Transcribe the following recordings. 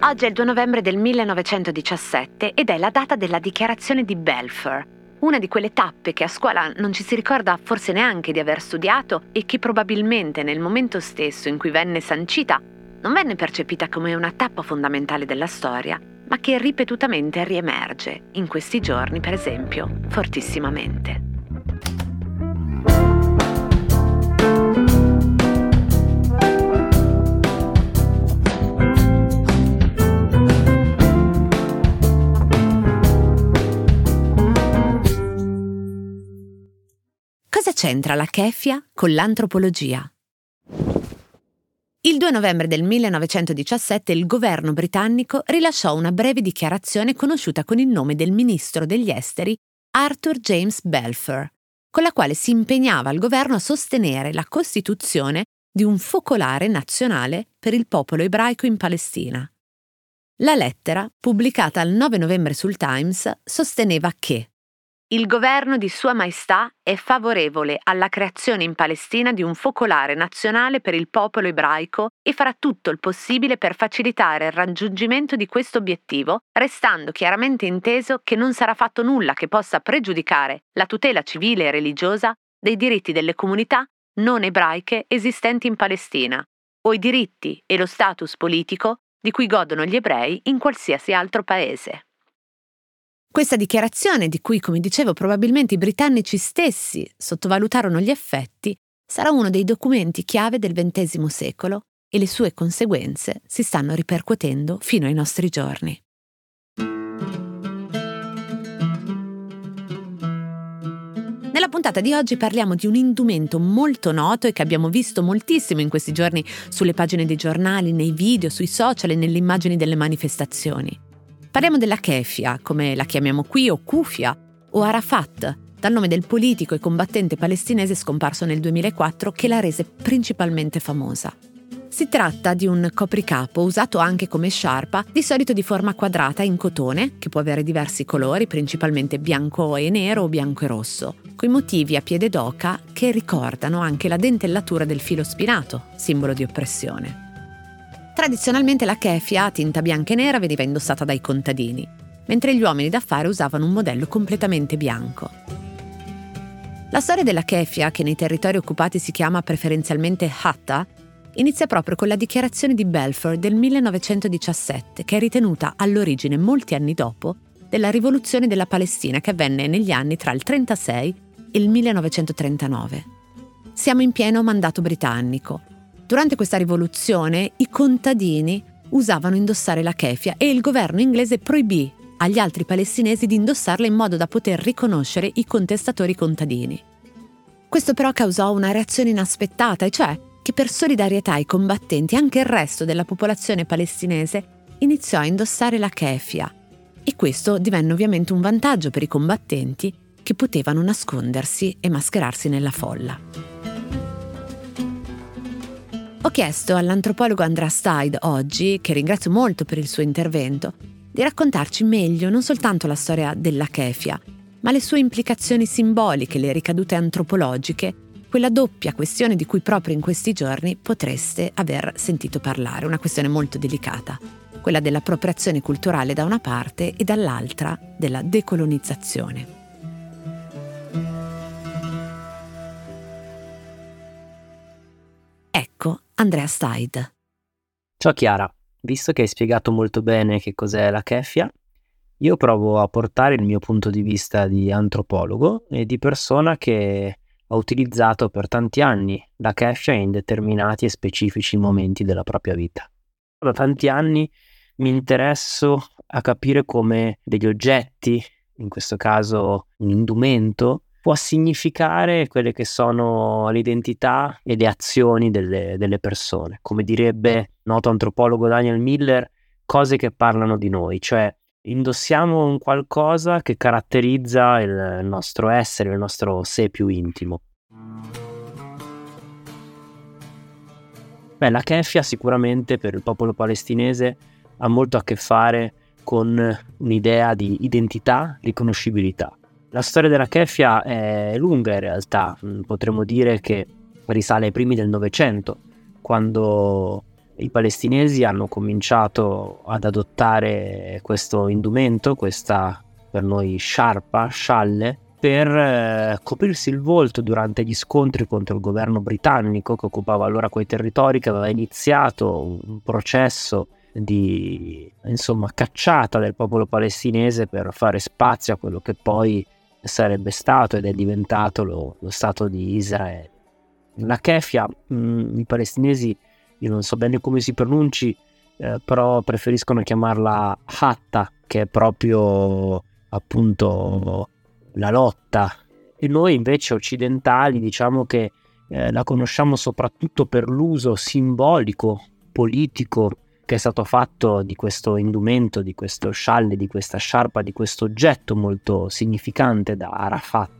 Oggi è il 2 novembre del 1917 ed è la data della dichiarazione di Balfour, una di quelle tappe che a scuola non ci si ricorda forse neanche di aver studiato e che probabilmente nel momento stesso in cui venne sancita non venne percepita come una tappa fondamentale della storia, ma che ripetutamente riemerge, in questi giorni per esempio, fortissimamente. C'entra la keffia con l'antropologia? Il 2 novembre del 1917 il governo britannico rilasciò una breve dichiarazione conosciuta con il nome del ministro degli esteri Arthur James Balfour, con la quale si impegnava il governo a sostenere la costituzione di un focolare nazionale per il popolo ebraico in Palestina. La lettera, pubblicata il 9 novembre sul Times, sosteneva che il governo di Sua Maestà è favorevole alla creazione in Palestina di un focolare nazionale per il popolo ebraico e farà tutto il possibile per facilitare il raggiungimento di questo obiettivo, restando chiaramente inteso che non sarà fatto nulla che possa pregiudicare la tutela civile e religiosa dei diritti delle comunità non ebraiche esistenti in Palestina, o i diritti e lo status politico di cui godono gli ebrei in qualsiasi altro paese. Questa dichiarazione, di cui, come dicevo, probabilmente i britannici stessi sottovalutarono gli effetti, sarà uno dei documenti chiave del XX secolo e le sue conseguenze si stanno ripercuotendo fino ai nostri giorni. Nella puntata di oggi parliamo di un indumento molto noto e che abbiamo visto moltissimo in questi giorni sulle pagine dei giornali, nei video, sui social e nelle immagini delle manifestazioni. Parliamo della kefia, come la chiamiamo qui, o kufia, o Arafat, dal nome del politico e combattente palestinese scomparso nel 2004 che la rese principalmente famosa. Si tratta di un copricapo usato anche come sciarpa, di solito di forma quadrata in cotone, che può avere diversi colori, principalmente bianco e nero o bianco e rosso, coi motivi a piede d'oca che ricordano anche la dentellatura del filo spinato, simbolo di oppressione. Tradizionalmente la keffia a tinta bianca e nera veniva indossata dai contadini, mentre gli uomini d'affari usavano un modello completamente bianco. La storia della keffia, che nei territori occupati si chiama preferenzialmente hatta, inizia proprio con la dichiarazione di Balfour del 1917, che è ritenuta all'origine molti anni dopo della rivoluzione della Palestina che avvenne negli anni tra il 1936 e il 1939. Siamo in pieno mandato britannico Durante questa rivoluzione i contadini usavano indossare la keffia e il governo inglese proibì agli altri palestinesi di indossarla in modo da poter riconoscere i contestatori contadini. Questo però causò una reazione inaspettata, e cioè che per solidarietà ai combattenti anche il resto della popolazione palestinese iniziò a indossare la keffia. E questo divenne ovviamente un vantaggio per i combattenti che potevano nascondersi e mascherarsi nella folla. Ho chiesto all'antropologo Andrea Steid oggi, che ringrazio molto per il suo intervento, di raccontarci meglio non soltanto la storia della kefia, ma le sue implicazioni simboliche, le ricadute antropologiche, quella doppia questione di cui proprio in questi giorni potreste aver sentito parlare, una questione molto delicata, quella dell'appropriazione culturale da una parte e dall'altra della decolonizzazione. Andrea Steid. Ciao Chiara, visto che hai spiegato molto bene che cos'è la keffia, io provo a portare il mio punto di vista di antropologo e di persona che ha utilizzato per tanti anni la keffia in determinati e specifici momenti della propria vita. Da tanti anni mi interesso a capire come degli oggetti, in questo caso un indumento, può significare quelle che sono l'identità e le azioni delle, delle persone. Come direbbe noto antropologo Daniel Miller, cose che parlano di noi, cioè indossiamo un qualcosa che caratterizza il nostro essere, il nostro sé più intimo. Beh, la keffia sicuramente per il popolo palestinese ha molto a che fare con un'idea di identità, riconoscibilità. La storia della keffia è lunga in realtà, mm, potremmo dire che risale ai primi del Novecento, quando i palestinesi hanno cominciato ad adottare questo indumento, questa per noi sciarpa, scialle, per eh, coprirsi il volto durante gli scontri contro il governo britannico che occupava allora quei territori, che aveva iniziato un processo di insomma, cacciata del popolo palestinese per fare spazio a quello che poi sarebbe stato ed è diventato lo, lo Stato di Israele. La kefia, mh, mm, i palestinesi, io non so bene come si pronunci, eh, però preferiscono chiamarla hatta, che è proprio appunto la lotta. E noi invece occidentali diciamo che eh, la conosciamo soprattutto per l'uso simbolico, politico, che è stato fatto di questo indumento, di questo scialle, di questa sciarpa, di questo oggetto molto significante da Arafat.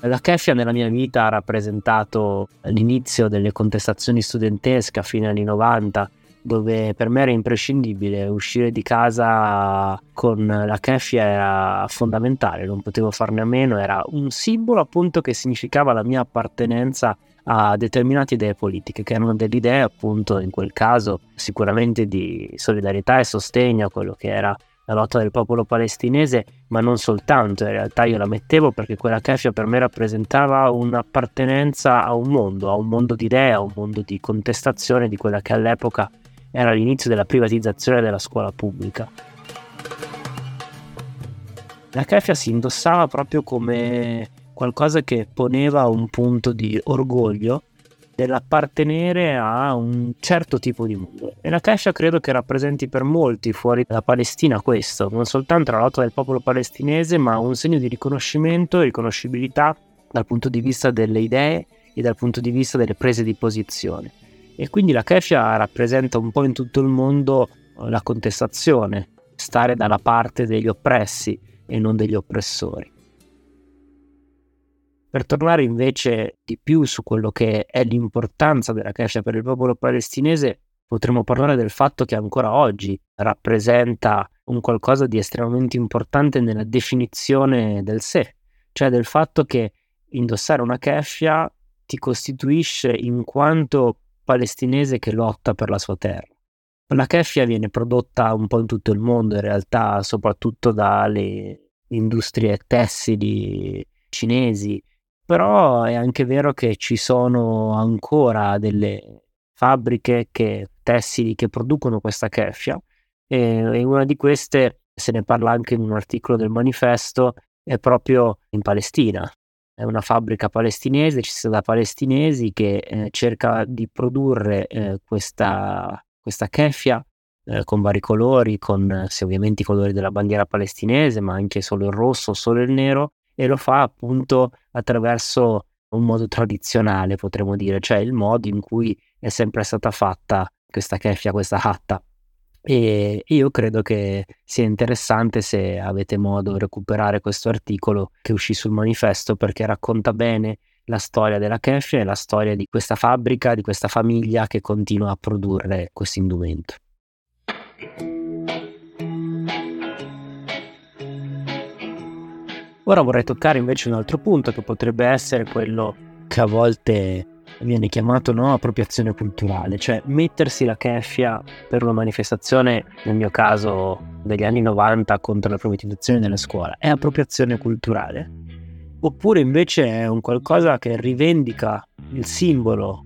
La keffia nella mia vita ha rappresentato l'inizio delle contestazioni studentesche a fine anni 90, dove per me era imprescindibile uscire di casa con la keffia era fondamentale, non potevo farne a meno, era un simbolo appunto che significava la mia appartenenza a determinate idee politiche, che erano delle idee appunto in quel caso sicuramente di solidarietà e sostegno a quello che era la lotta del popolo palestinese, ma non soltanto, in realtà io la mettevo perché quella keffia per me rappresentava un'appartenenza a un mondo, a un mondo di idee, a un mondo di contestazione di quella che all'epoca era l'inizio della privatizzazione della scuola pubblica. La keffia si indossava proprio come qualcosa che poneva un punto di orgoglio dell'appartenere a un certo tipo di mondo. E la Kesha credo che rappresenti per molti fuori dalla Palestina questo, non soltanto la lotta del popolo palestinese, ma un segno di riconoscimento e riconoscibilità dal punto di vista delle idee e dal punto di vista delle prese di posizione. E quindi la Kesha rappresenta un po' in tutto il mondo la contestazione, stare dalla parte degli oppressi e non degli oppressori. Per tornare invece di più su quello che è l'importanza della Kesha per il popolo palestinese, potremmo parlare del fatto che ancora oggi rappresenta un qualcosa di estremamente importante nella definizione del sé, cioè del fatto che indossare una keffia ti costituisce in quanto palestinese che lotta per la sua terra. La keffia viene prodotta un po' in tutto il mondo, in realtà soprattutto dalle industrie tessili cinesi, però è anche vero che ci sono ancora delle fabbriche che, tessili che producono questa keffia e, e una di queste, se ne parla anche in un articolo del manifesto, è proprio in Palestina. È una fabbrica palestinese, ci sta da palestinesi che eh, cerca di produrre eh, questa, questa keffia eh, con vari colori, con se ovviamente i colori della bandiera palestinese, ma anche solo il rosso, solo il nero, e lo fa appunto attraverso un modo tradizionale, potremmo dire, cioè il modo in cui è sempre stata fatta questa keffia, questa hatta. E io credo che sia interessante se avete modo di recuperare questo articolo che uscì sul manifesto perché racconta bene la storia della keffia e la storia di questa fabbrica, di questa famiglia che continua a produrre questo indumento. Ora vorrei toccare invece un altro punto che potrebbe essere quello che a volte viene chiamato no, appropriazione culturale, cioè mettersi la keffia per una manifestazione, nel mio caso degli anni 90 contro la privatizzazione della scuola, è appropriazione culturale? Oppure invece è un qualcosa che rivendica il simbolo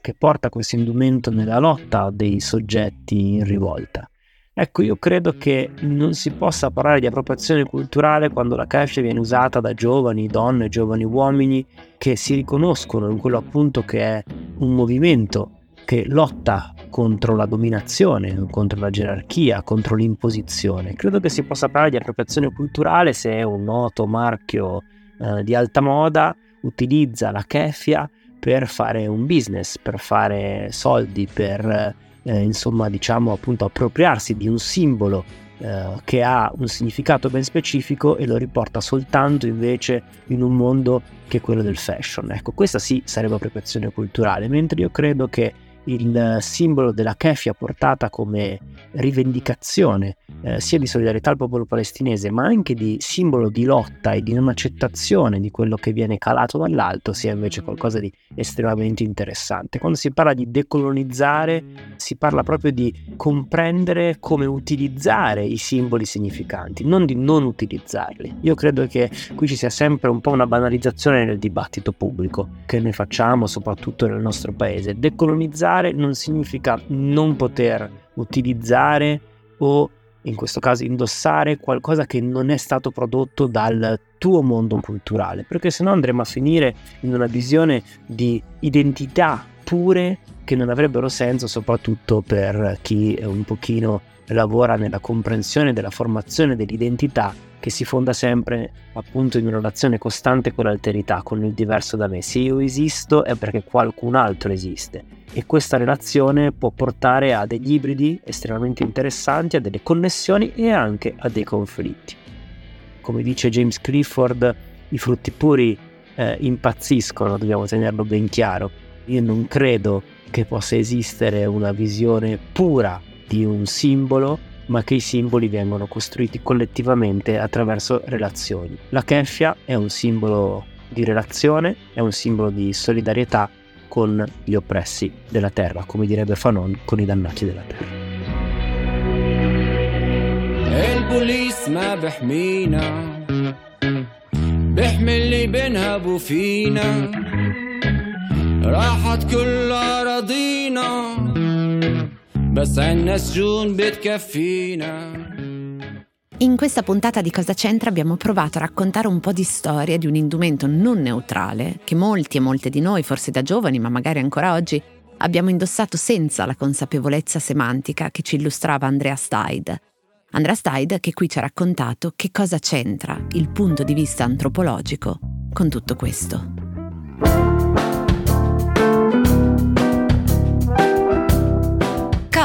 che porta questo indumento nella lotta dei soggetti in rivolta? Ecco, io credo che non si possa parlare di appropriazione culturale quando la kefia viene usata da giovani donne, giovani uomini che si riconoscono in quello appunto che è un movimento che lotta contro la dominazione, contro la gerarchia, contro l'imposizione. Credo che si possa parlare di appropriazione culturale se un noto marchio eh, di alta moda utilizza la kefia per fare un business, per fare soldi, per eh, insomma, diciamo appunto appropriarsi di un simbolo eh, che ha un significato ben specifico e lo riporta soltanto invece in un mondo che è quello del fashion. Ecco, questa sì sarebbe appropriazione culturale, mentre io credo che il simbolo della keffia portata come rivendicazione eh, sia di solidarietà al popolo palestinese, ma anche di simbolo di lotta e di non accettazione di quello che viene calato dall'alto, sia invece qualcosa di estremamente interessante. Quando si parla di decolonizzare, si parla proprio di comprendere come utilizzare i simboli significanti, non di non utilizzarli. Io credo che qui ci sia sempre un po' una banalizzazione nel dibattito pubblico che noi facciamo, soprattutto nel nostro paese. Decolonizzare non significa non poter utilizzare o in questo caso indossare qualcosa che non è stato prodotto dal tuo mondo culturale, perché sennò andremo a finire in una visione di identità pure che non avrebbero senso soprattutto per chi un pochino lavora nella comprensione della formazione dell'identità che si fonda sempre appunto in una relazione costante con l'alterità, con il diverso da me. Se io esisto è perché qualcun altro esiste e questa relazione può portare a degli ibridi estremamente interessanti, a delle connessioni e anche a dei conflitti. Come dice James Clifford, i frutti puri eh, impazziscono, dobbiamo tenerlo ben chiaro. Io non credo che possa esistere una visione pura di un simbolo ma che i simboli vengono costruiti collettivamente attraverso relazioni. La keffia è un simbolo di relazione, è un simbolo di solidarietà con gli oppressi della terra, come direbbe Fanon, con i dannati della terra. البوليس ما بحمينا بحمي اللي بنهبوا فينا راحت كل أراضينا بس عنا سجون بتكفينا in questa puntata di Cosa c'entra abbiamo provato a raccontare un po' di storia di un indumento non neutrale che molti e molte di noi, forse da giovani, ma magari ancora oggi, abbiamo indossato senza la consapevolezza semantica che ci illustrava Andrea Steid. Andrea Steid che qui ci ha raccontato che cosa c'entra il punto di vista antropologico con tutto questo.